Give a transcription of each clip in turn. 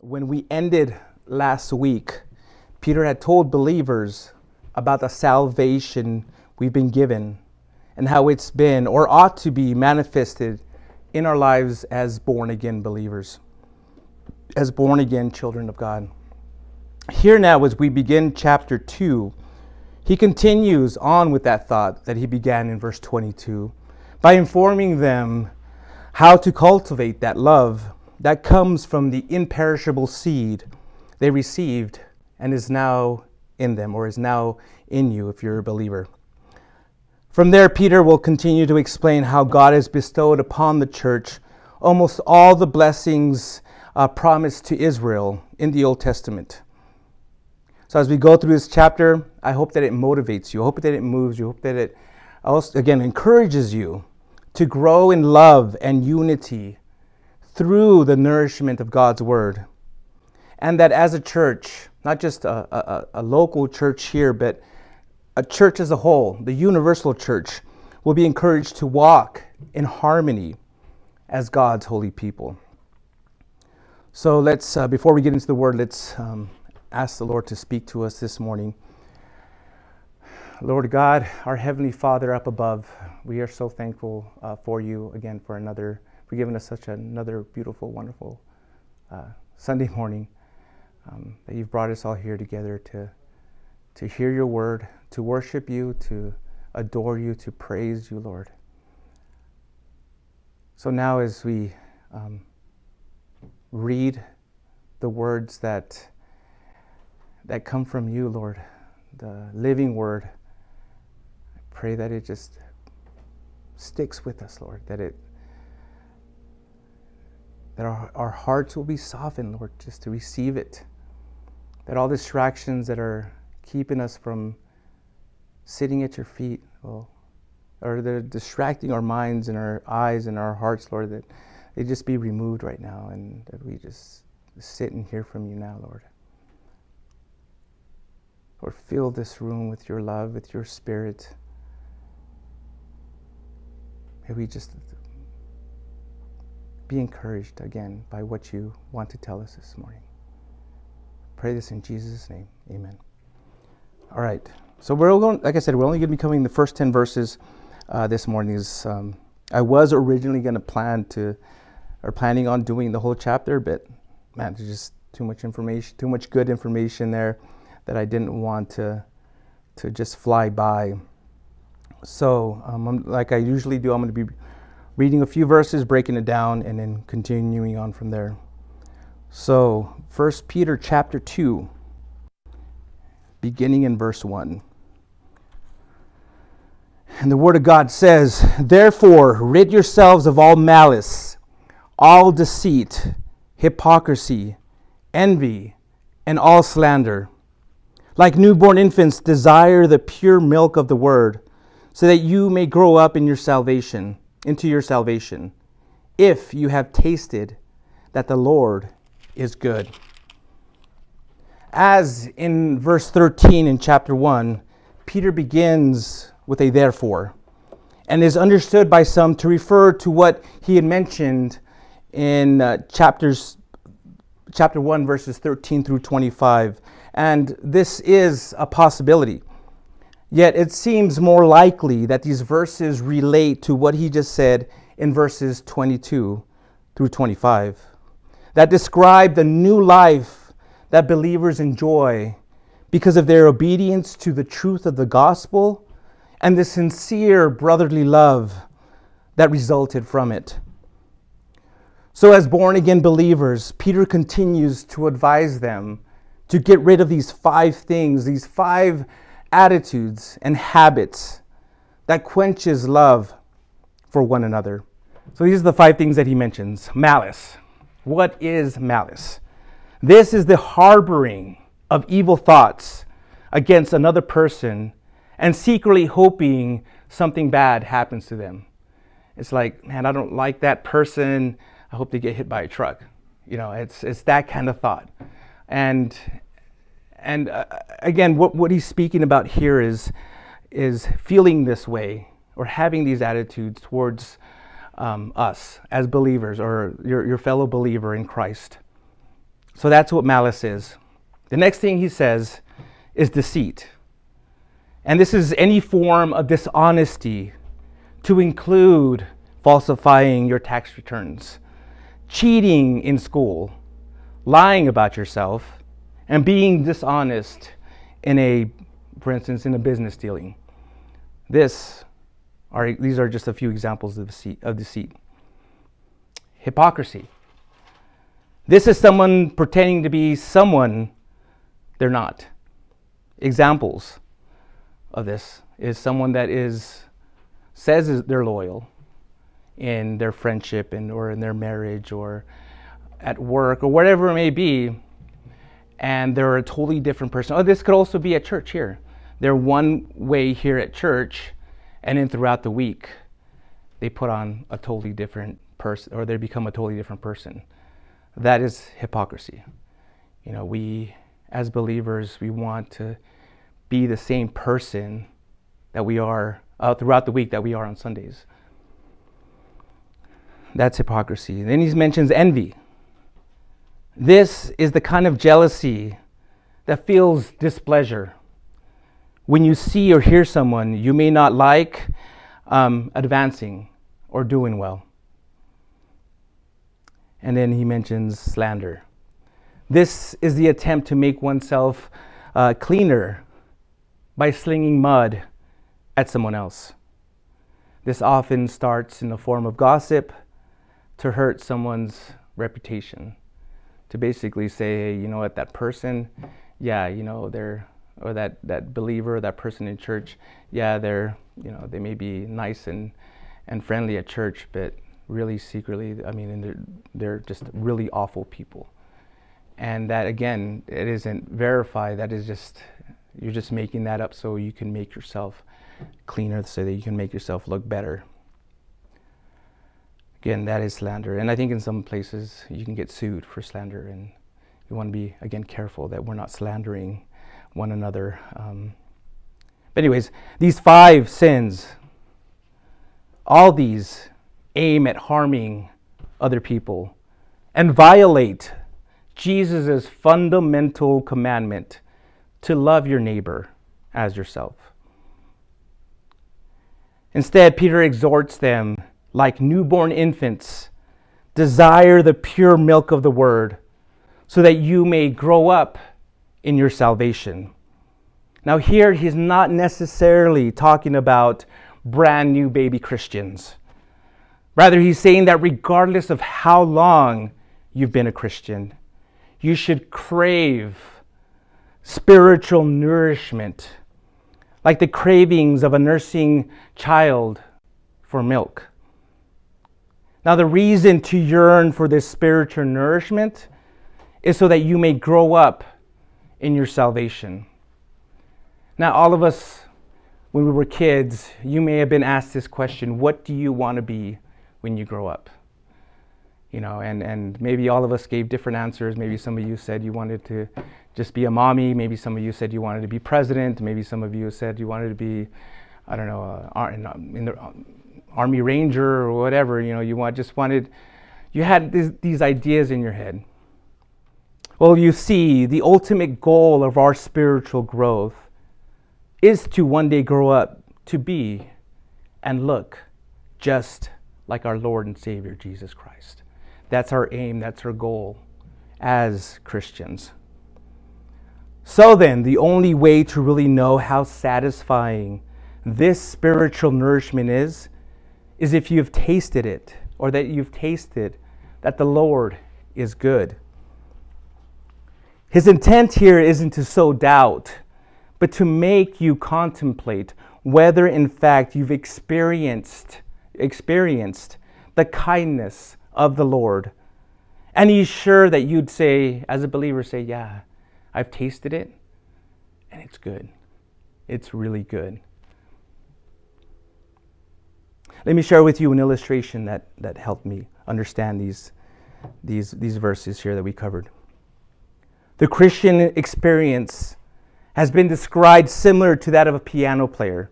when we ended last week, Peter had told believers about the salvation we've been given and how it's been or ought to be manifested in our lives as born again believers, as born again children of God. Here now, as we begin chapter 2, he continues on with that thought that he began in verse 22 by informing them how to cultivate that love that comes from the imperishable seed they received and is now in them or is now in you if you're a believer. From there, Peter will continue to explain how God has bestowed upon the church almost all the blessings uh, promised to Israel in the Old Testament. So, as we go through this chapter, I hope that it motivates you. I hope that it moves you. I hope that it also, again, encourages you to grow in love and unity through the nourishment of God's Word. And that as a church, not just a, a, a, local church here, but a church as a whole, the universal church, will be encouraged to walk in harmony as God's holy people. So let's, uh, before we get into the Word, let's um, ask the Lord to speak to us this morning. Lord God, our Heavenly Father up above, we are so thankful uh, for you again for another, for giving us such another beautiful, wonderful uh, Sunday morning um, that you've brought us all here together to, to hear your word, to worship you, to adore you, to praise you, Lord. So now, as we um, read the words that, that come from you, Lord, the living word, I pray that it just sticks with us, Lord, that it that our, our hearts will be softened, Lord, just to receive it. That all distractions that are keeping us from sitting at your feet, or that are distracting our minds and our eyes and our hearts, Lord, that they just be removed right now and that we just sit and hear from you now, Lord. Lord, fill this room with your love, with your spirit. May we just be encouraged again by what you want to tell us this morning. Pray this in Jesus' name. Amen. All right. So we're going, like I said, we're only going to be covering the first 10 verses uh, this morning. Is, um, I was originally going to plan to, or planning on doing the whole chapter, but man, there's just too much information, too much good information there that I didn't want to, to just fly by. So, um, like I usually do, I'm going to be reading a few verses, breaking it down, and then continuing on from there. So, 1 Peter chapter 2, beginning in verse 1. And the Word of God says, Therefore, rid yourselves of all malice, all deceit, hypocrisy, envy, and all slander. Like newborn infants, desire the pure milk of the Word so that you may grow up in your salvation, into your salvation, if you have tasted that the Lord is good. As in verse 13 in chapter 1, Peter begins with a therefore and is understood by some to refer to what he had mentioned in uh, chapters chapter 1 verses 13 through 25 and this is a possibility Yet it seems more likely that these verses relate to what he just said in verses 22 through 25 that describe the new life that believers enjoy because of their obedience to the truth of the gospel and the sincere brotherly love that resulted from it. So, as born again believers, Peter continues to advise them to get rid of these five things, these five attitudes, and habits that quenches love for one another. So these are the five things that he mentions. Malice. What is malice? This is the harboring of evil thoughts against another person and secretly hoping something bad happens to them. It's like, man, I don't like that person. I hope they get hit by a truck. You know, it's, it's that kind of thought. And and uh, again, what, what he's speaking about here is, is feeling this way or having these attitudes towards um, us as believers or your, your fellow believer in Christ. So that's what malice is. The next thing he says is deceit. And this is any form of dishonesty to include falsifying your tax returns, cheating in school, lying about yourself, and being dishonest in a, for instance, in a business dealing. This are, these are just a few examples of deceit, of deceit. Hypocrisy. This is someone pretending to be someone they're not. Examples of this is someone that is says they're loyal in their friendship and or in their marriage or at work or whatever it may be and they're a totally different person. Oh, this could also be at church here. They're one way here at church and then throughout the week they put on a totally different person or they become a totally different person. That is hypocrisy. You know, we as believers, we want to be the same person that we are uh, throughout the week that we are on Sundays. That's hypocrisy. Then he mentions envy. This is the kind of jealousy that feels displeasure. When you see or hear someone you may not like um, advancing or doing well. And then he mentions slander. This is the attempt to make oneself uh, cleaner by slinging mud at someone else. This often starts in the form of gossip to hurt someone's reputation. To basically say, hey, you know what, that person, yeah, you know, they're, or that, that believer, that person in church, yeah, they're, you know, they may be nice and, and friendly at church, but really secretly, I mean, they're, they're just really awful people. And that, again, it isn't verified, that is just you're just making that up so you can make yourself cleaner, so that you can make yourself look better. Again, that is slander. And I think in some places you can get sued for slander. And we want to be, again, careful that we're not slandering one another. Um, but, anyways, these five sins, all these aim at harming other people and violate Jesus' fundamental commandment to love your neighbor as yourself. Instead, Peter exhorts them, like newborn infants, desire the pure milk of the word, so that you may grow up in your salvation. Now, here he's not necessarily talking about brand new baby Christians. Rather, he's saying that regardless of how long you've been a Christian, you should crave spiritual nourishment, like the cravings of a nursing child for milk. Now, the reason to yearn for this spiritual nourishment is so that you may grow up in your salvation. Now, all of us, when we were kids, you may have been asked this question What do you want to be when you grow up? You know, and, and maybe all of us gave different answers. Maybe some of you said you wanted to just be a mommy. Maybe some of you said you wanted to be president. Maybe some of you said you wanted to be, I don't know, uh, in, um, in, the army ranger or whatever. You know, you want just wanted, you had these, these ideas in your head. Well, you see, the ultimate goal of our spiritual growth is to one day grow up to be and look just like our Lord and Savior Jesus Christ. That's our aim, that's our goal as Christians. So then, the only way to really know how satisfying this spiritual nourishment is, is if you've tasted it, or that you've tasted that the Lord is good. His intent here isn't to sow doubt, but to make you contemplate whether in fact you've experienced experienced the kindness of the Lord. And he's sure that you'd say, as a believer, say, Yeah, I've tasted it and it's good. It's really good. Let me share with you an illustration that, that helped me understand these, these, these verses here that we covered. The Christian experience has been described similar to that of a piano player.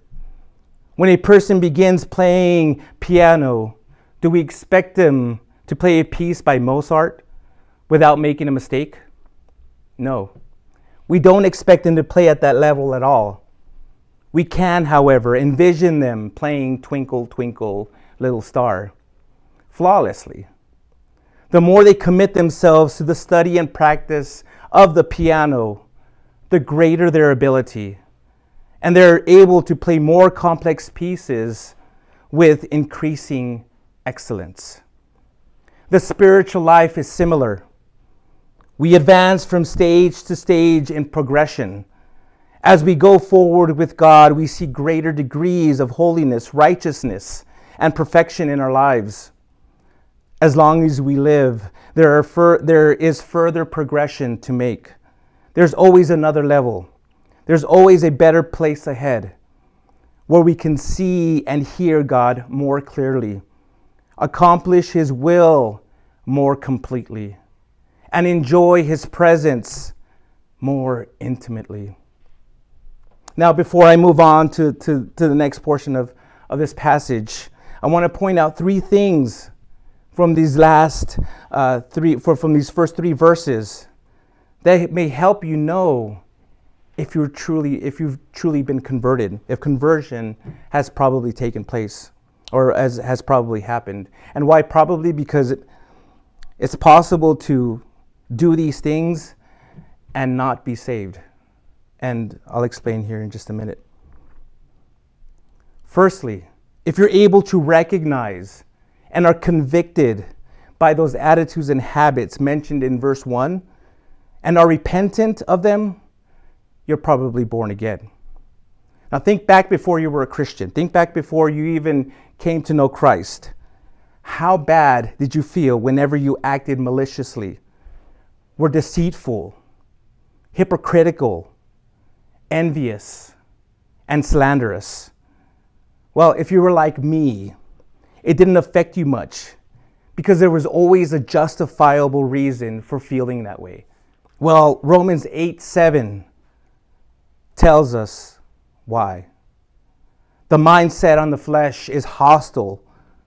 When a person begins playing piano, do we expect them to play a piece by Mozart without making a mistake? No. We don't expect them to play at that level at all. We can, however, envision them playing Twinkle, Twinkle, Little Star flawlessly. The more they commit themselves to the study and practice of the piano, the greater their ability. And they're able to play more complex pieces with increasing excellence. The spiritual life is similar. We advance from stage to stage in progression. As we go forward with God, we see greater degrees of holiness, righteousness, and perfection in our lives. As long as we live, there, fur- there is further progression to make. There's always another level. There's always a better place ahead where we can see and hear God more clearly, accomplish His will more completely, and enjoy His presence more intimately. Now, before I move on to, to, to the next portion of, of this passage, I want to point out three things from these last uh, three, for, from these first three verses that may help you know if you're truly, if you've truly been converted, if conversion has probably taken place or as has probably happened. And why probably? Because it, it's possible to do these things and not be saved. And I'll explain here in just a minute. Firstly, if you're able to recognize and are convicted by those attitudes and habits mentioned in verse 1 and are repentant of them, you're probably born again. Now, think back before you were a Christian. Think back before you even came to know Christ. How bad did you feel whenever you acted maliciously, were deceitful, hypocritical, envious, and slanderous? Well, if you were like me, it didn't affect you much because there was always a justifiable reason for feeling that way. Well, Romans 8 7 tells us why. The mindset on the flesh is hostile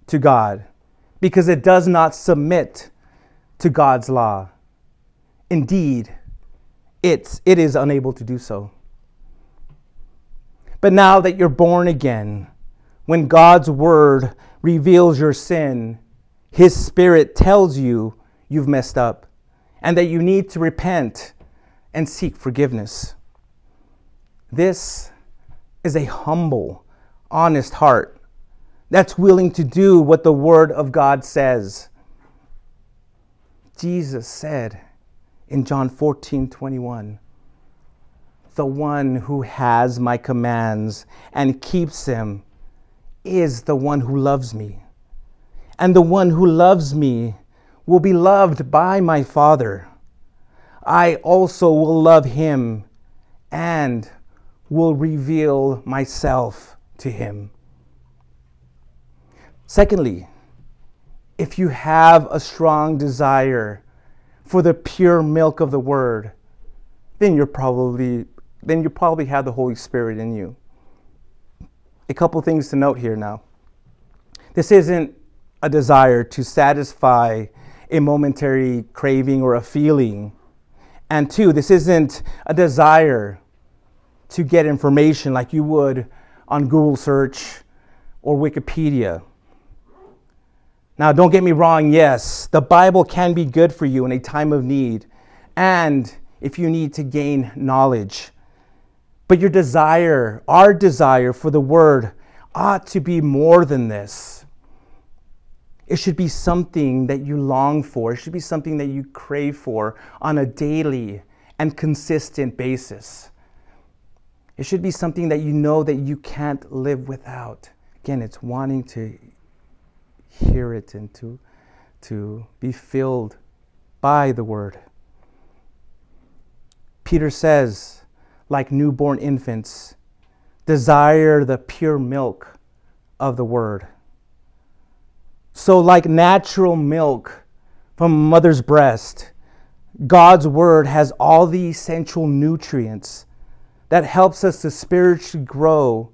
to God because it does not submit to God's law. Indeed, it's, it is unable to do so. But now that you're born again, when God's word reveals your sin, His Spirit tells you you've messed up and that you need to repent and seek forgiveness. This is a humble, honest heart that's willing to do what the Word of God says. Jesus said in John 14 21, The one who has my commands and keeps them is the one who loves me. And the one who loves me will be loved by my Father. I also will love him and will reveal myself to him. Secondly, if you have a strong desire for the pure milk of the word, then you're probably then you probably have the Holy Spirit in you. A couple things to note here now. This isn't a desire to satisfy a momentary craving or a feeling. And two, this isn't a desire to get information like you would on Google search or Wikipedia. Now, don't get me wrong, yes, the Bible can be good for you in a time of need and if you need to gain knowledge. But your desire, our desire for the Word, ought to be more than this. It should be something that you long for. It should be something that you crave for on a daily and consistent basis. It should be something that you know that you can't live without. Again, it's wanting to hear it and to, to be filled by the word. Peter says, like newborn infants, desire the pure milk of the word. So, like natural milk from a mother's breast, God's word has all the essential nutrients that helps us to spiritually grow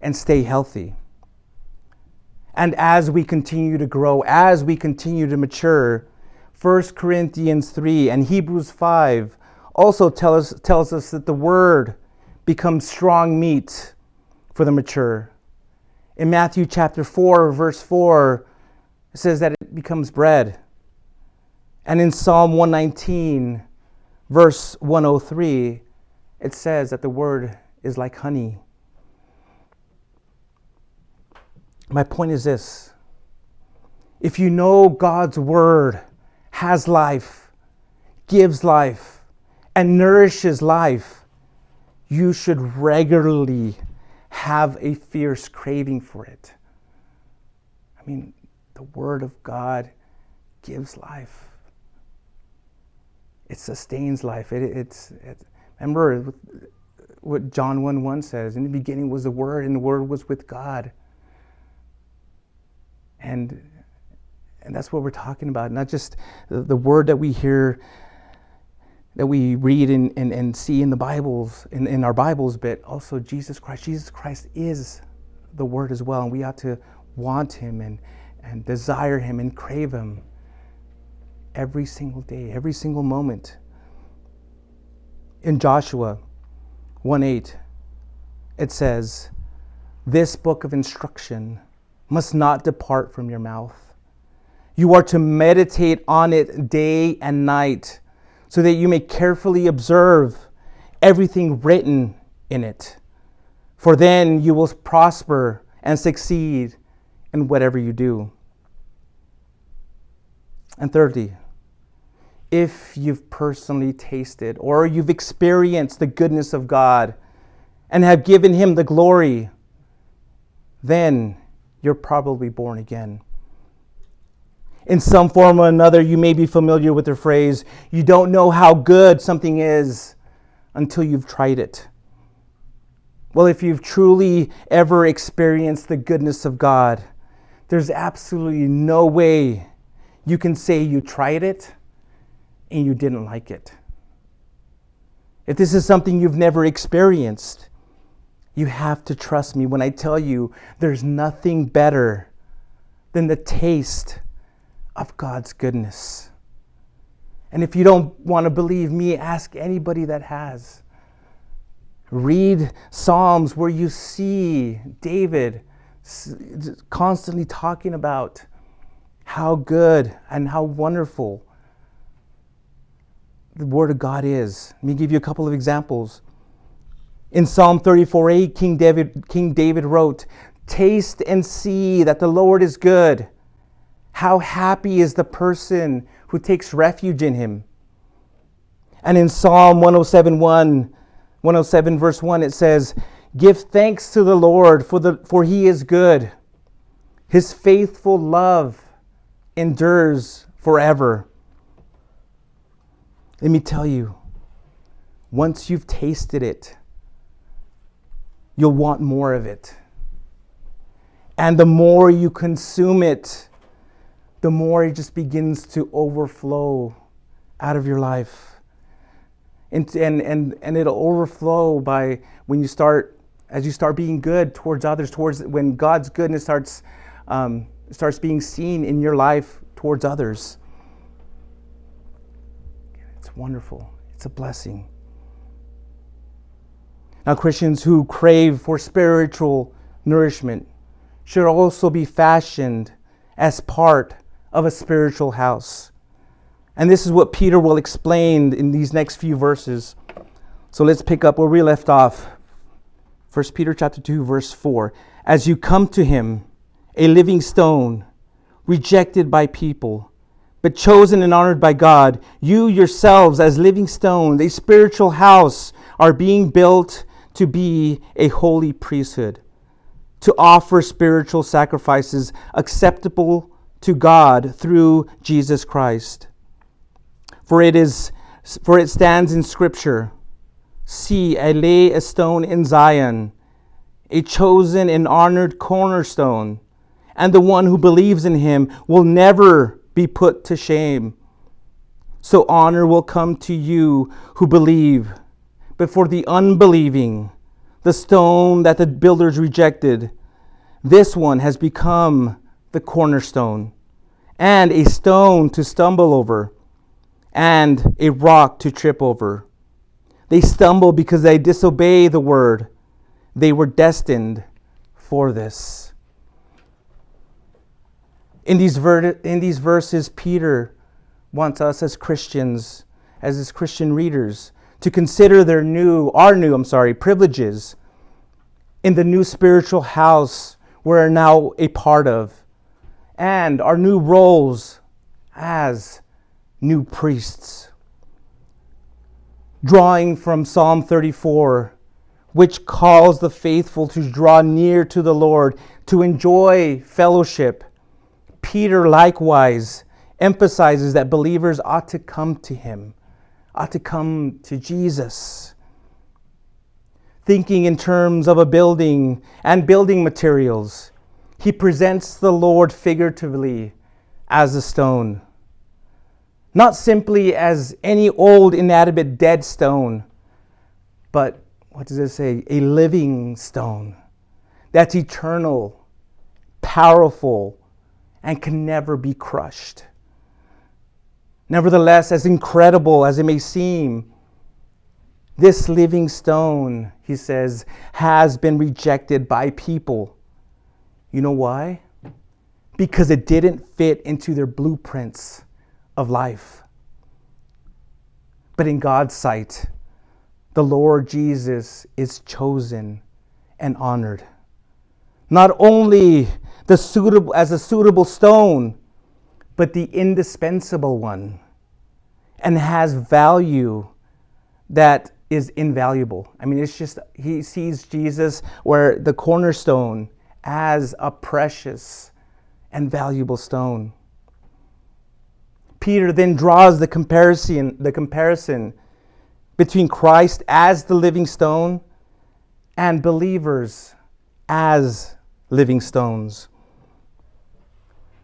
and stay healthy. And as we continue to grow, as we continue to mature, 1 Corinthians 3 and Hebrews 5 also tell us, tells us that the word becomes strong meat for the mature. In Matthew chapter 4, verse 4, it says that it becomes bread. And in Psalm 119, verse 103, it says that the word is like honey. My point is this if you know God's word has life, gives life, and nourishes life, you should regularly have a fierce craving for it. I mean, the Word of God gives life. It sustains life. It, it's, it's, remember what John 1 1 says In the beginning was the Word, and the Word was with God. And, and that's what we're talking about, not just the, the Word that we hear that we read and, and, and see in the Bibles, in, in our Bibles, but also Jesus Christ. Jesus Christ is the Word as well, and we ought to want Him and, and desire Him and crave Him every single day, every single moment. In Joshua 1 8, it says, This book of instruction must not depart from your mouth. You are to meditate on it day and night, so that you may carefully observe everything written in it. For then you will prosper and succeed in whatever you do. And thirdly, if you've personally tasted or you've experienced the goodness of God and have given Him the glory, then you're probably born again. In some form or another, you may be familiar with the phrase, you don't know how good something is until you've tried it. Well, if you've truly ever experienced the goodness of God, there's absolutely no way you can say you tried it and you didn't like it. If this is something you've never experienced, you have to trust me when I tell you there's nothing better than the taste of God's goodness. And if you don't want to believe me, ask anybody that has. Read Psalms where you see David constantly talking about how good and how wonderful the Word of God is. Let me give you a couple of examples. In Psalm 34 8, King David, King David wrote, Taste and see that the Lord is good. How happy is the person who takes refuge in him. And in Psalm 107 1, 107 verse 1, it says, Give thanks to the Lord, for, the, for he is good. His faithful love endures forever. Let me tell you, once you've tasted it, you'll want more of it. And the more you consume it, the more it just begins to overflow out of your life. And, and, and, and it'll overflow by when you start, as you start being good towards others, towards when God's goodness starts, um, starts being seen in your life towards others. It's wonderful, it's a blessing. Now, Christians who crave for spiritual nourishment should also be fashioned as part of a spiritual house. And this is what Peter will explain in these next few verses. So let's pick up where we left off. 1 Peter chapter 2 verse 4. As you come to him, a living stone, rejected by people, but chosen and honored by God, you yourselves as living stones, a spiritual house, are being built to be a holy priesthood, to offer spiritual sacrifices acceptable to God through Jesus Christ. For it is for it stands in scripture, see I lay a stone in Zion, a chosen and honored cornerstone, and the one who believes in him will never be put to shame. So honor will come to you who believe. But for the unbelieving, the stone that the builders rejected, this one has become the cornerstone, and a stone to stumble over, and a rock to trip over. They stumble because they disobey the word. They were destined for this. In these, ver- in these verses, Peter wants us as Christians, as his Christian readers, to consider their new, our new, I'm sorry, privileges in the new spiritual house we're now a part of, and our new roles as new priests. Drawing from Psalm 34, which calls the faithful to draw near to the Lord, to enjoy fellowship, Peter likewise emphasizes that believers ought to come to him, ought to come to Jesus. Thinking in terms of a building and building materials, he presents the Lord figuratively as a stone, not simply as any old, inanimate, dead stone, but what does it say? A living stone that's eternal, powerful, and can never be crushed. Nevertheless, as incredible as it may seem, this living stone, he says, has been rejected by people. You know why? Because it didn't fit into their blueprints of life. But in God's sight, the Lord Jesus is chosen and honored. Not only the suitable as a suitable stone, but the indispensable one and has value that is invaluable. I mean, it's just, he sees Jesus where the cornerstone as a precious and valuable stone. Peter then draws the comparison, the comparison between Christ as the living stone and believers as living stones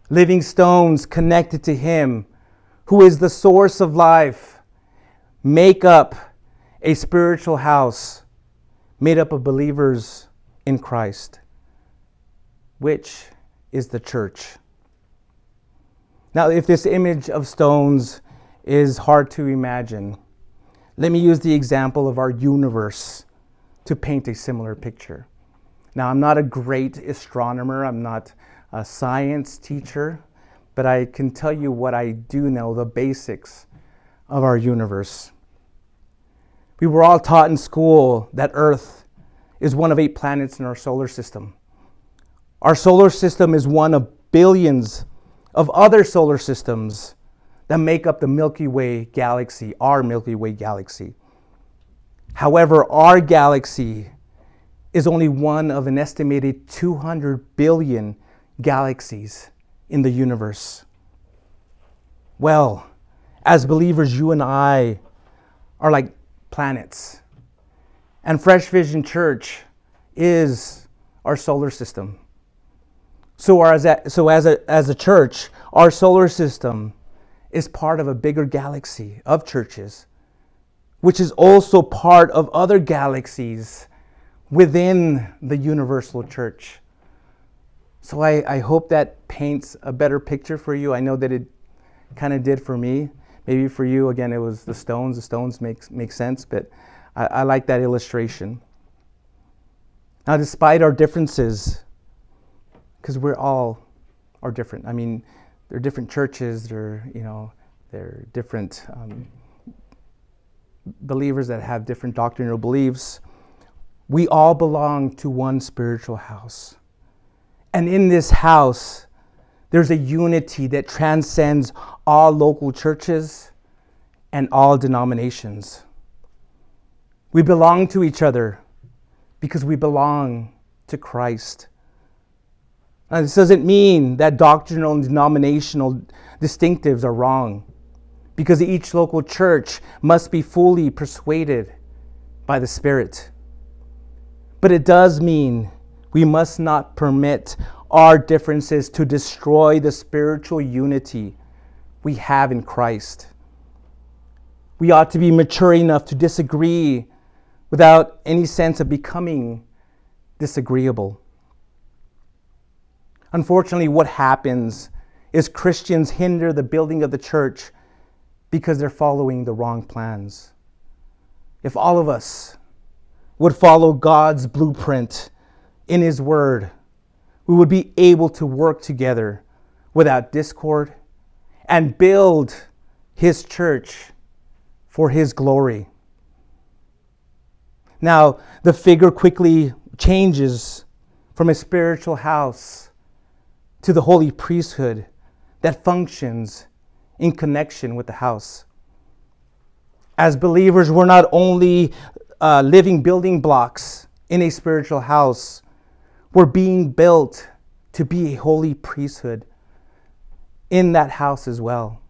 living stones connected to Him, who is the source of life, make up a spiritual house made up of believers in Christ, which is the church. Now, if this image of stones is hard to imagine, let me use the example of our universe to paint a similar picture. Now, I'm not a great astronomer, I'm not a science teacher, but I can tell you what I do know the basics of our universe. We were all taught in school that Earth is one of eight planets in our solar system. Our solar system is one of billions of other solar systems that make up the Milky Way galaxy, our Milky Way galaxy. However, our galaxy is only one of an estimated 200 billion galaxies in the universe. Well, as believers, you and I are like planets. And Fresh Vision Church is our solar system. So, as a, so as, a, as a church, our solar system is part of a bigger galaxy of churches, which is also part of other galaxies within the universal church. So I, I hope that paints a better picture for you. I know that it kind of did for me. Maybe for you, again, it was the stones. The stones make, make sense, but I, I like that illustration. Now, despite our differences, because we're all are different. I mean, they're different churches. They're you know they're different um, believers that have different doctrinal beliefs. We all belong to one spiritual house. And in this house, there's a unity that transcends all local churches and all denominations. We belong to each other because we belong to Christ. Now, this doesn't mean that doctrinal and denominational distinctives are wrong, because each local church must be fully persuaded by the Spirit. But it does mean we must not permit our differences to destroy the spiritual unity we have in Christ. We ought to be mature enough to disagree without any sense of becoming disagreeable. Unfortunately, what happens is Christians hinder the building of the church because they're following the wrong plans. if all of us would follow God's blueprint in His Word, we would be able to work together without discord and build His church for His glory. Now, the figure quickly changes from a spiritual house to the holy priesthood that functions in connection with the house. As believers, we're not only uh, living building blocks in a spiritual house, we're being built to be a holy priesthood in that house as well.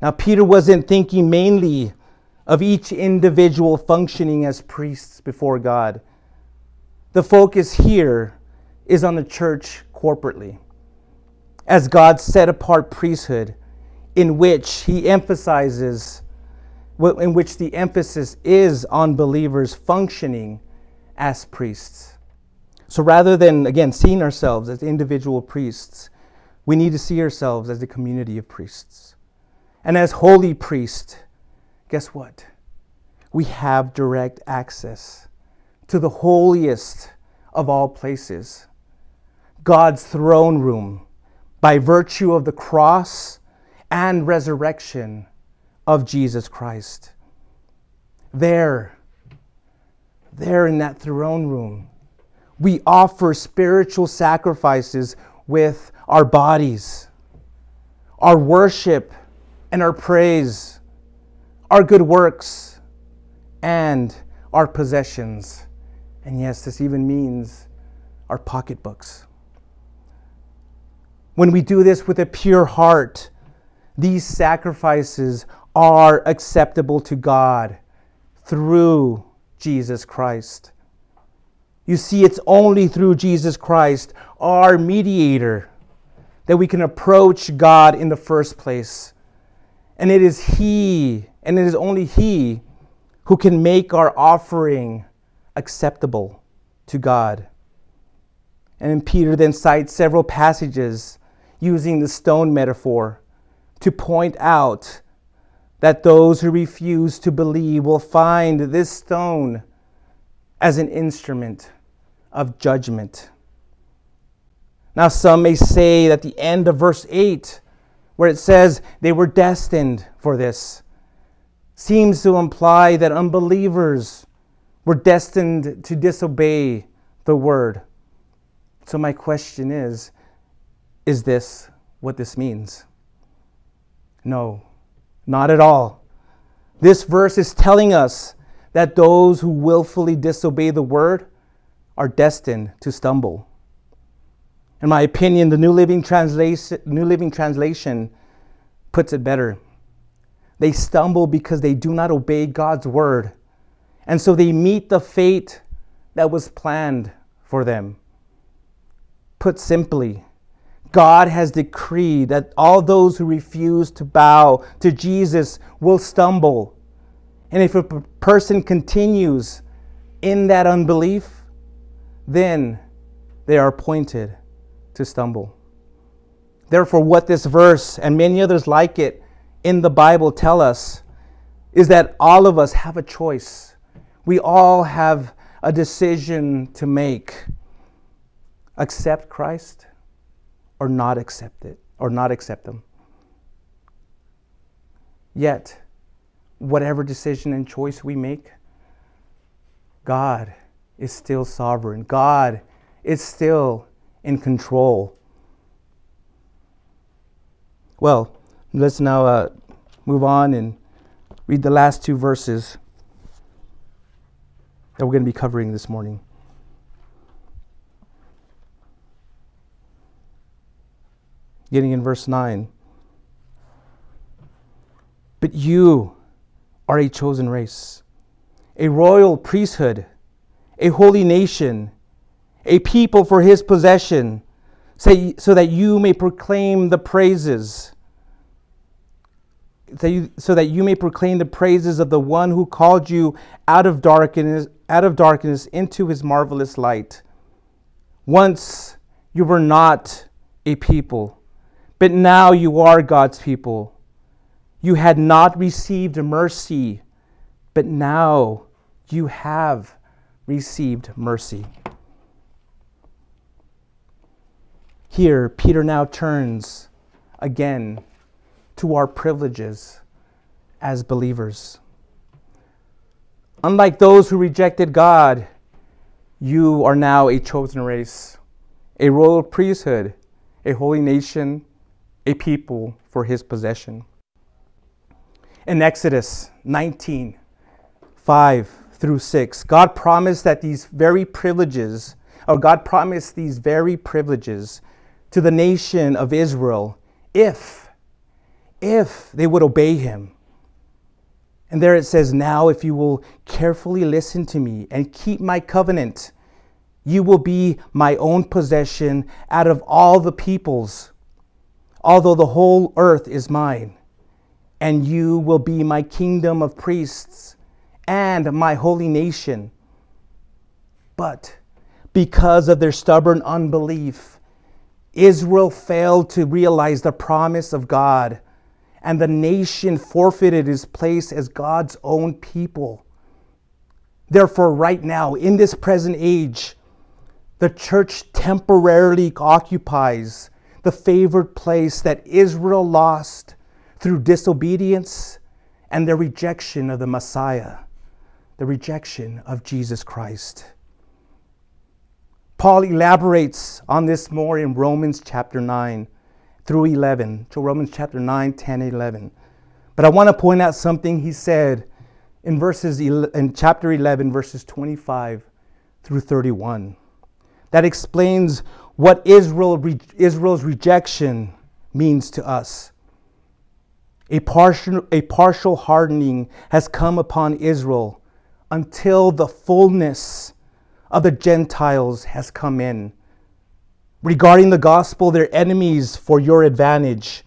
Now, Peter wasn't thinking mainly of each individual functioning as priests before God. The focus here is on the church corporately, as God's set apart priesthood, in which he emphasizes, in which the emphasis is on believers functioning as priests. So rather than, again, seeing ourselves as individual priests, we need to see ourselves as a community of priests. And as holy priests, guess what? We have direct access to the holiest of all places, God's throne room, by virtue of the cross and resurrection of Jesus Christ. There, there in that throne room, we offer spiritual sacrifices with our bodies, our worship and our praise, our good works, and our possessions. And yes, this even means our pocketbooks. When we do this with a pure heart, these sacrifices are acceptable to God through Jesus Christ. You see, it's only through Jesus Christ, our mediator, that we can approach God in the first place. And it is He, and it is only He, who can make our offering acceptable to God. And Peter then cites several passages using the stone metaphor to point out that those who refuse to believe will find this stone as an instrument of judgment. Now, some may say that the end of verse 8, where it says they were destined for this, seems to imply that unbelievers were destined to disobey the word. So, my question is is this what this means? No, not at all. This verse is telling us that those who willfully disobey the word are destined to stumble. In my opinion, the New Living Translation, New Living Translation puts it better. They stumble because they do not obey God's word, and so they meet the fate that was planned for them. Put simply, God has decreed that all those who refuse to bow to Jesus will stumble. And if a person continues in that unbelief, then they are appointed to stumble. Therefore, what this verse and many others like it in the Bible tell us is that all of us have a choice. We all have a decision to make accept Christ or not accept it, or not accept them. Yet, whatever decision and choice we make, God is still sovereign. God is still in control. Well, let's now uh, move on and read the last two verses that we're going to be covering this morning. Getting in verse 9. But you are a chosen race, a royal priesthood, a holy nation a people for his possession, so that you may proclaim the praises. So that you may proclaim the praises of the one who called you out of darkness, out of darkness into his marvelous light. Once you were not a people, but now you are God's people. You had not received mercy, but now you have received mercy. Here, Peter now turns again to our privileges as believers. Unlike those who rejected God, you are now a chosen race, a royal priesthood, a holy nation, a people for his possession. In Exodus 19, 5 through 6, God promised that these very privileges, or God promised these very privileges to the nation of Israel if, if they would obey him. And there it says, Now if you will carefully listen to me and keep my covenant, you will be my own possession out of all the peoples, although the whole earth is mine and you will be my kingdom of priests and my holy nation. But because of their stubborn unbelief, Israel failed to realize the promise of God, and the nation forfeited its place as God's own people. Therefore, right now, in this present age, the church temporarily occupies the favored place that Israel lost through disobedience and their rejection of the Messiah, the rejection of Jesus Christ. Paul elaborates on this more in Romans chapter 9 through 11. to Romans chapter 9, 10, 11. But I want to point out something he said in verses in chapter 11 verses 25 through 31 that explains what Israel Israel's rejection means to us. A partial, a partial hardening has come upon Israel until the fullness of the Gentiles has come in. Regarding the gospel, they're enemies for your advantage.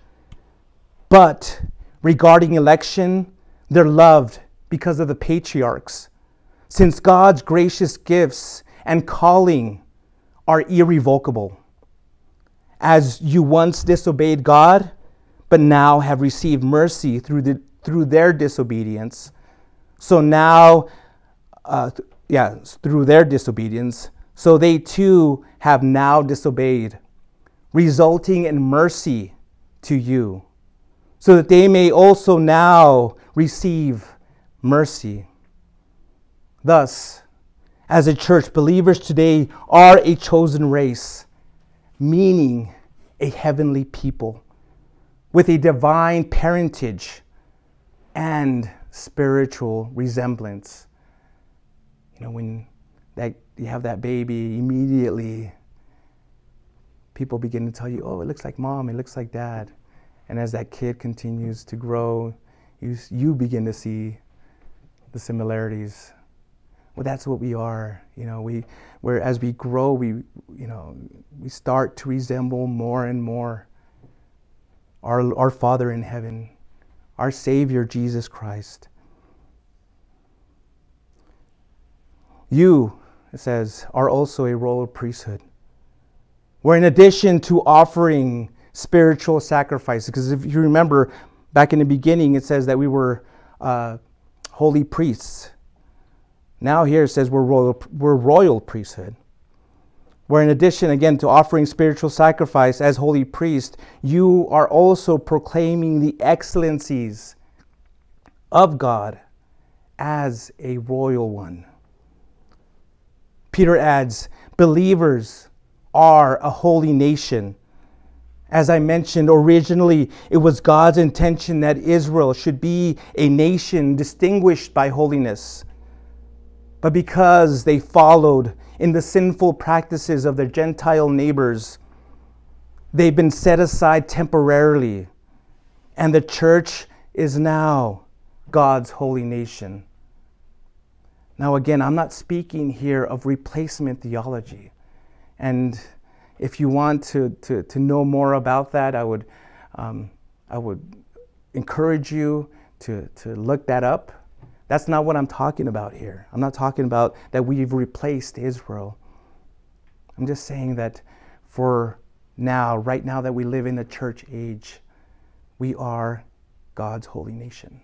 But regarding election, they're loved because of the patriarchs. Since God's gracious gifts and calling are irrevocable. As you once disobeyed God, but now have received mercy through, the, through their disobedience. So now, uh, yeah, through their disobedience, so they too have now disobeyed, resulting in mercy to you, so that they may also now receive mercy. Thus, as a church, believers today are a chosen race, meaning a heavenly people with a divine parentage and spiritual resemblance. You know, when that you have that baby, immediately people begin to tell you, oh, it looks like mom, it looks like dad. And as that kid continues to grow, you, you begin to see the similarities. Well, that's what we are. You know, we, where as we grow, we, you know, we start to resemble more and more our, our Father in heaven, our Savior Jesus Christ. You, it says, are also a royal priesthood. Where in addition to offering spiritual sacrifices, because if you remember back in the beginning, it says that we were uh, holy priests. Now here it says we're royal, we're royal priesthood where in addition again to offering spiritual sacrifice as holy priest, you are also proclaiming the excellencies of God as a royal one. Peter adds, believers are a holy nation. As I mentioned originally, it was God's intention that Israel should be a nation distinguished by holiness. But because they followed in the sinful practices of their Gentile neighbors. They've been set aside temporarily, and the church is now God's holy nation. Now, again, I'm not speaking here of replacement theology. And if you want to, to, to know more about that, I would, um, I would encourage you to, to look that up that's not what I'm talking about here. I'm not talking about that we've replaced Israel. I'm just saying that for now, right now that we live in the church age, we are God's holy nation.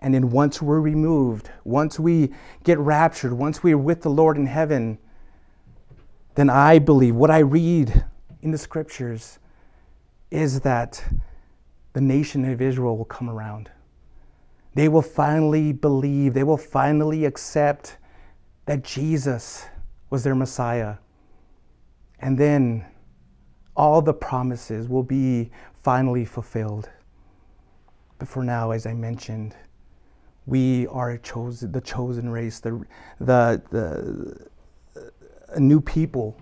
And then once we're removed, once we get raptured, once we're with the Lord in heaven, then I believe what I read in the scriptures is that the nation of Israel will come around. They will finally believe, they will finally accept that Jesus was their Messiah. And then all the promises will be finally fulfilled. But for now, as I mentioned, we are chosen, the chosen race, the, the, the, a new people,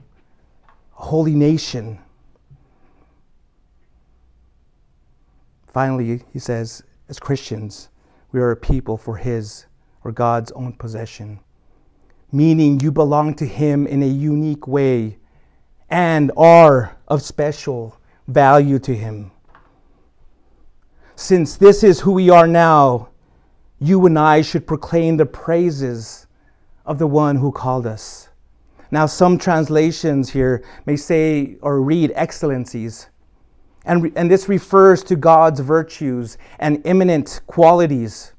a holy nation. Finally, he says, as Christians, we are a people for His or God's own possession, meaning you belong to Him in a unique way and are of special value to Him. Since this is who we are now, you and I should proclaim the praises of the one who called us. Now, some translations here may say or read excellencies. And, and this refers to God's virtues and eminent qualities,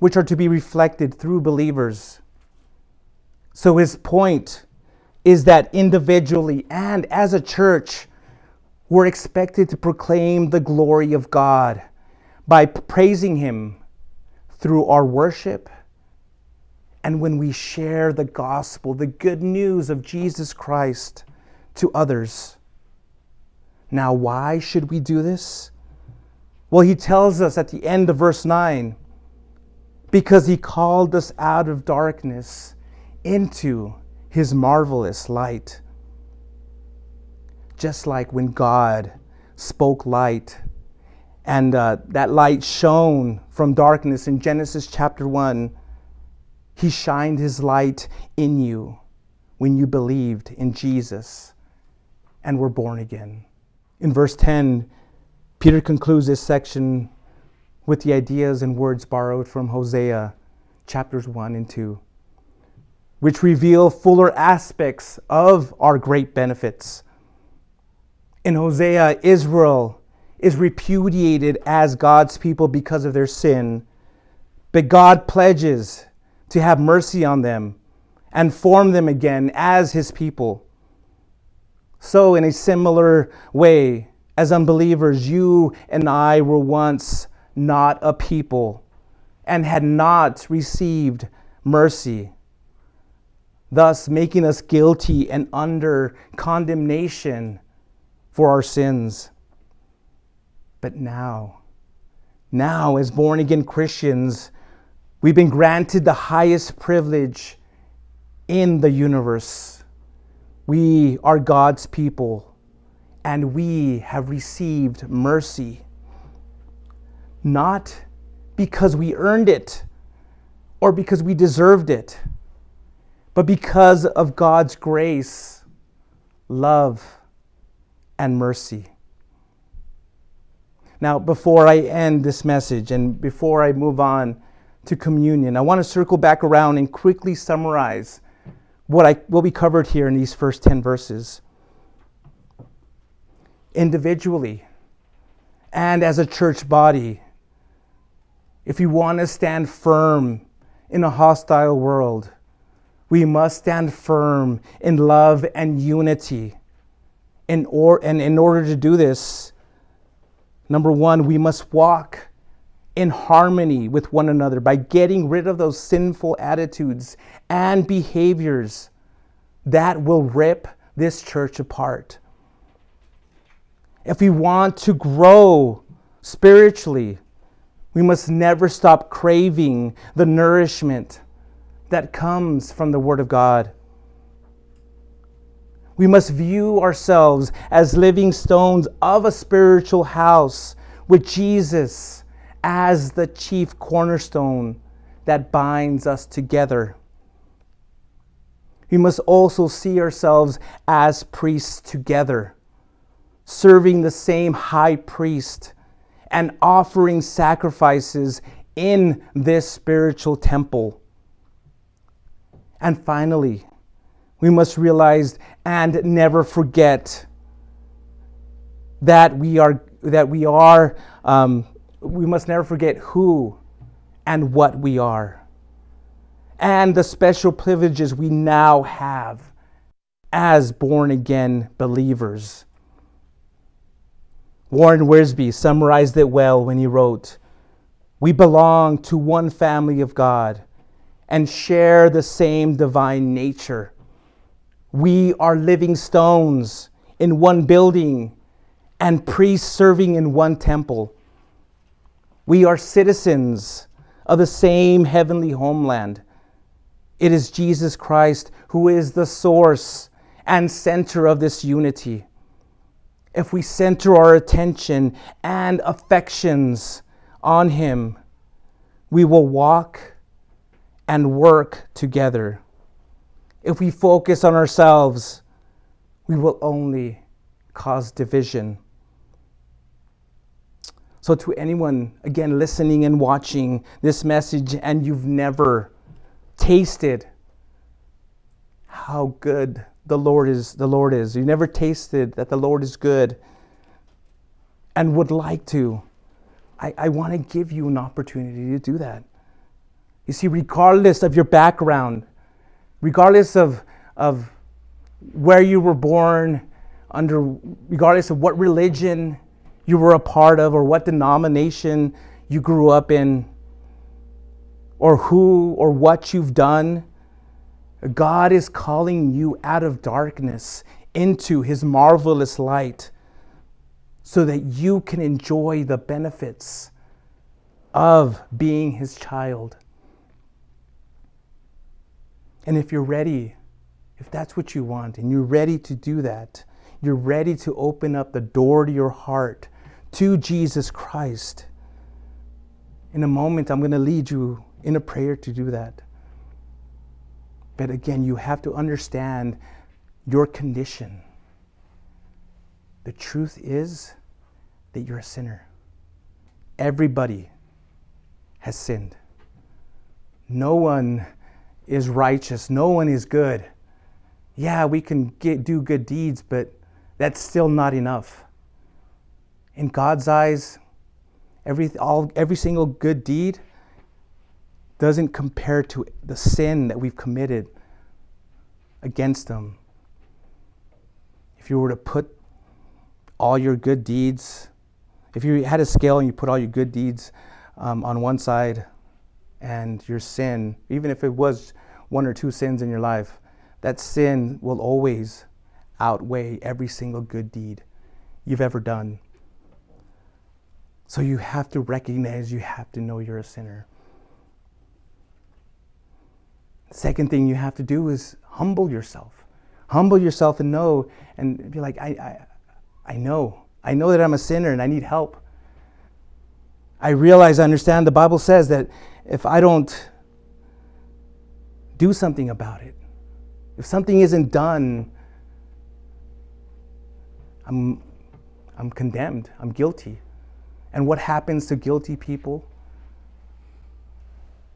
which are to be reflected through believers. So, his point is that individually and as a church, we're expected to proclaim the glory of God by praising Him through our worship and when we share the gospel, the good news of Jesus Christ to others. Now, why should we do this? Well, he tells us at the end of verse 9 because he called us out of darkness into his marvelous light. Just like when God spoke light and uh, that light shone from darkness in Genesis chapter 1 he shined his light in you when you believed in Jesus and were born again. In verse 10, Peter concludes this section with the ideas and words borrowed from Hosea chapters 1 and 2, which reveal fuller aspects of our great benefits. In Hosea, Israel is repudiated as God's people because of their sin, but God pledges to have mercy on them and form them again as his people. So, in a similar way, as unbelievers, you and I were once not a people and had not received mercy, thus making us guilty and under condemnation for our sins. But now, now, as born again Christians, We've been granted the highest privilege in the universe. We are God's people, and we have received mercy. Not because we earned it or because we deserved it, but because of God's grace, love, and mercy. Now, before I end this message and before I move on, to communion, I want to circle back around and quickly summarize what, I, what we covered here in these first 10 verses. Individually and as a church body, if we want to stand firm in a hostile world, we must stand firm in love and unity. In or, and in order to do this, number one, we must walk in harmony with one another by getting rid of those sinful attitudes and behaviors that will rip this church apart. If we want to grow spiritually, we must never stop craving the nourishment that comes from the Word of God. We must view ourselves as living stones of a spiritual house with Jesus as the chief cornerstone that binds us together. We must also see ourselves as priests together, serving the same high priest and offering sacrifices in this spiritual temple. And finally, we must realize and never forget that we are that we are um, we must never forget who and what we are, and the special privileges we now have as born again believers. Warren Wiersbe summarized it well when he wrote, We belong to one family of God and share the same divine nature. We are living stones in one building and priests serving in one temple. We are citizens of the same heavenly homeland. It is Jesus Christ who is the source and center of this unity. If we center our attention and affections on Him, we will walk and work together. If we focus on ourselves, we will only cause division. So, to anyone, again, listening and watching this message, and you've never tasted how good the Lord is, the Lord is, you never tasted that the Lord is good and would like to, I, I want to give you an opportunity to do that. You see, regardless of your background, regardless of, of where you were born, under regardless of what religion you were a part of or what denomination you grew up in or who or what you've done. God is calling you out of darkness into his marvelous light so that you can enjoy the benefits of being his child. And if you're ready, if that's what you want, and you're ready to do that, you're ready to open up the door to your heart to Jesus Christ. In a moment, I'm going to lead you in a prayer to do that. But again, you have to understand your condition. The truth is that you're a sinner. Everybody has sinned. No one is righteous. No one is good. Yeah, we can get, do good deeds, but that's still not enough. In God's eyes, every, all, every single good deed doesn't compare to the sin that we've committed against Him. If you were to put all your good deeds, if you had a scale and you put all your good deeds um, on one side and your sin, even if it was one or two sins in your life, that sin will always outweigh every single good deed you've ever done. So you have to recognize, you have to know you're a sinner. Second thing you have to do is humble yourself. Humble yourself and know and be like, I, I, I know. I know that I'm a sinner and I need help. I realize, I understand the Bible says that if I don't do something about it, if something isn't done I'm, I'm condemned, I'm guilty. And what happens to guilty people?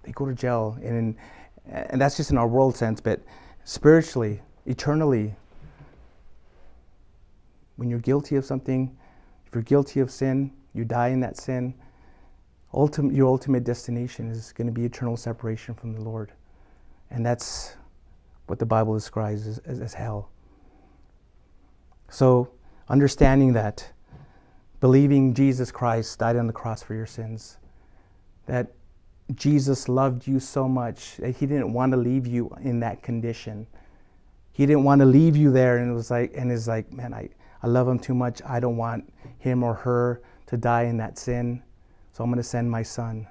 They go to jail. And, and that's just in our world sense, but spiritually, eternally, when you're guilty of something, if you're guilty of sin, you die in that sin, ultimate, your ultimate destination is going to be eternal separation from the Lord. And that's what the Bible describes as, as, as hell. So, understanding that, believing Jesus Christ died on the cross for your sins, that Jesus loved you so much that he didn't want to leave you in that condition. He didn't want to leave you there and it was like and is like, man, I, I love him too much. I don't want him or her to die in that sin. So I'm going to send my son.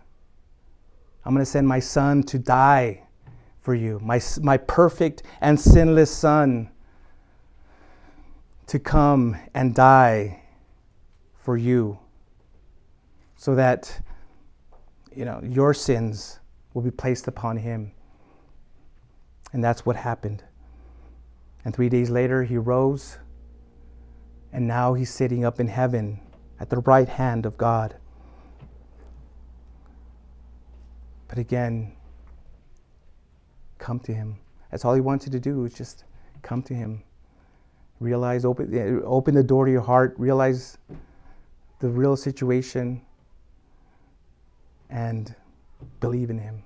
I'm going to send my son to die for you, my, my perfect and sinless son to come and die for you so that you know your sins will be placed upon him. And that's what happened. And 3 days later he rose and now he's sitting up in heaven at the right hand of God. But again come to him. That's all he wants you to do is just come to him. Realize open eh, open the door to your heart. Realize the real situation and believe in Him.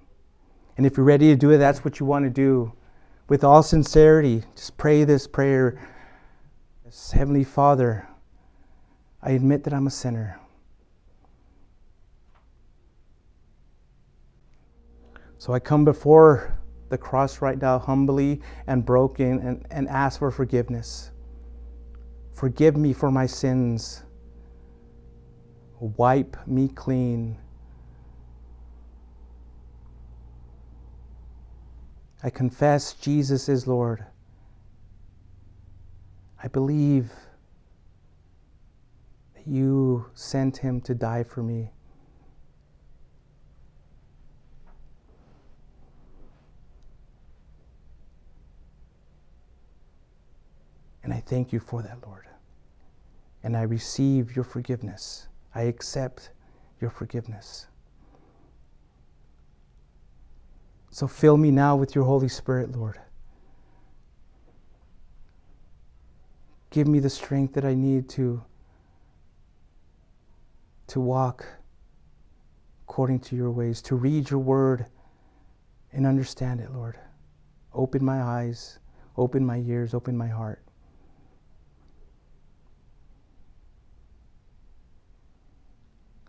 And if you're ready to do it, that's what you want to do. With all sincerity, just pray this prayer Heavenly Father, I admit that I'm a sinner. So I come before the cross right now, humbly and broken, and, and ask for forgiveness. Forgive me for my sins. Wipe me clean. I confess Jesus is Lord. I believe that you sent him to die for me. And I thank you for that, Lord. And I receive your forgiveness. I accept your forgiveness. So fill me now with your Holy Spirit, Lord. Give me the strength that I need to, to walk according to your ways, to read your word and understand it, Lord. Open my eyes, open my ears, open my heart.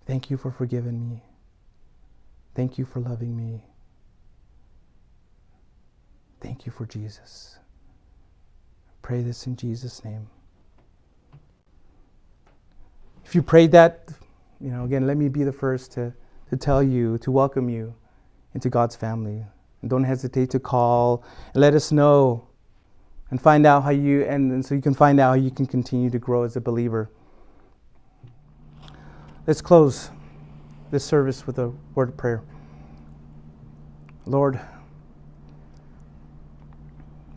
Thank you for forgiving me. Thank you for loving me. Thank you for Jesus. Pray this in Jesus' name. If you prayed that, you know, again, let me be the first to, to tell you, to welcome you into God's family. And don't hesitate to call and let us know and find out how you, and, and so you can find out how you can continue to grow as a believer. Let's close this service with a word of prayer. Lord,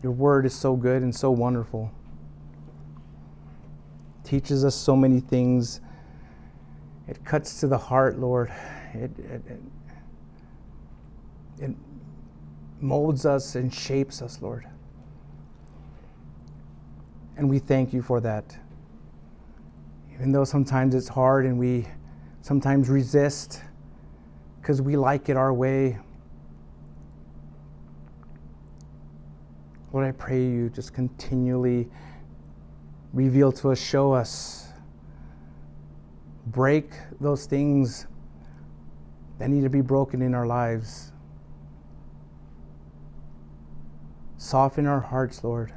your word is so good and so wonderful. It Teaches us so many things. It cuts to the heart, Lord. It, it, it, it molds us and shapes us, Lord. And we thank you for that. Even though sometimes it's hard and we sometimes resist because we like it our way. Lord, I pray you just continually reveal to us, show us, break those things that need to be broken in our lives. Soften our hearts, Lord.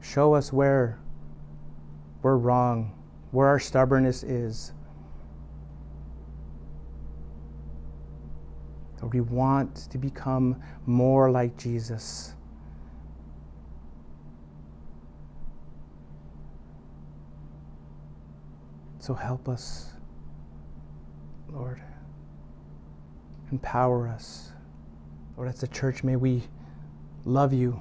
Show us where we're wrong, where our stubbornness is. Lord, we want to become more like Jesus. So help us, Lord. Empower us. Lord, as a church, may we love you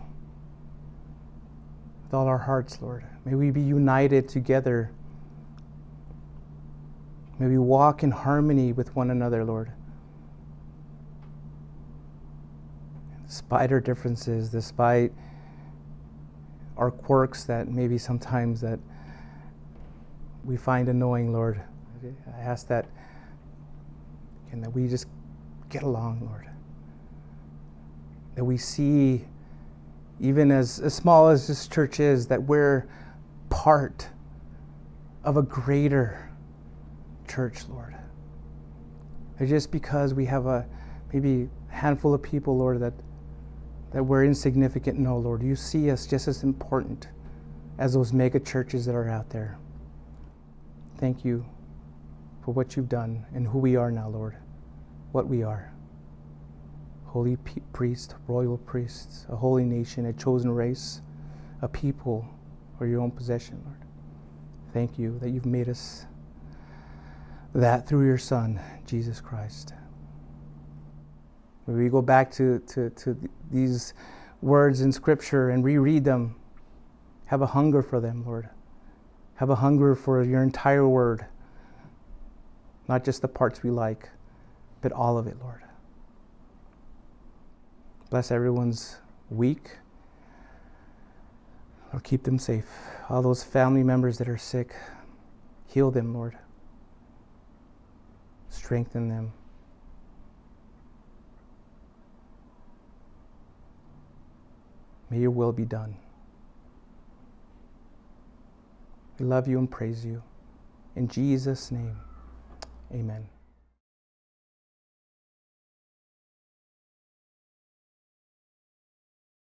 with all our hearts, Lord. May we be united together. May we walk in harmony with one another, Lord. Despite our differences, despite our quirks that maybe sometimes that we find annoying, Lord. I ask that and that we just get along, Lord. That we see, even as, as small as this church is, that we're part of a greater church, Lord. And just because we have a maybe handful of people, Lord, that that we're insignificant, no, Lord. You see us just as important as those mega churches that are out there. Thank you for what you've done and who we are now, Lord. What we are. Holy priest, royal priests, a holy nation, a chosen race, a people for your own possession, Lord. Thank you that you've made us that through your Son, Jesus Christ. We go back to, to, to these words in Scripture and reread them. Have a hunger for them, Lord. Have a hunger for your entire word, not just the parts we like, but all of it, Lord. Bless everyone's week. Lord, keep them safe. All those family members that are sick, heal them, Lord. Strengthen them. May your will be done. We love you and praise you. In Jesus' name, amen.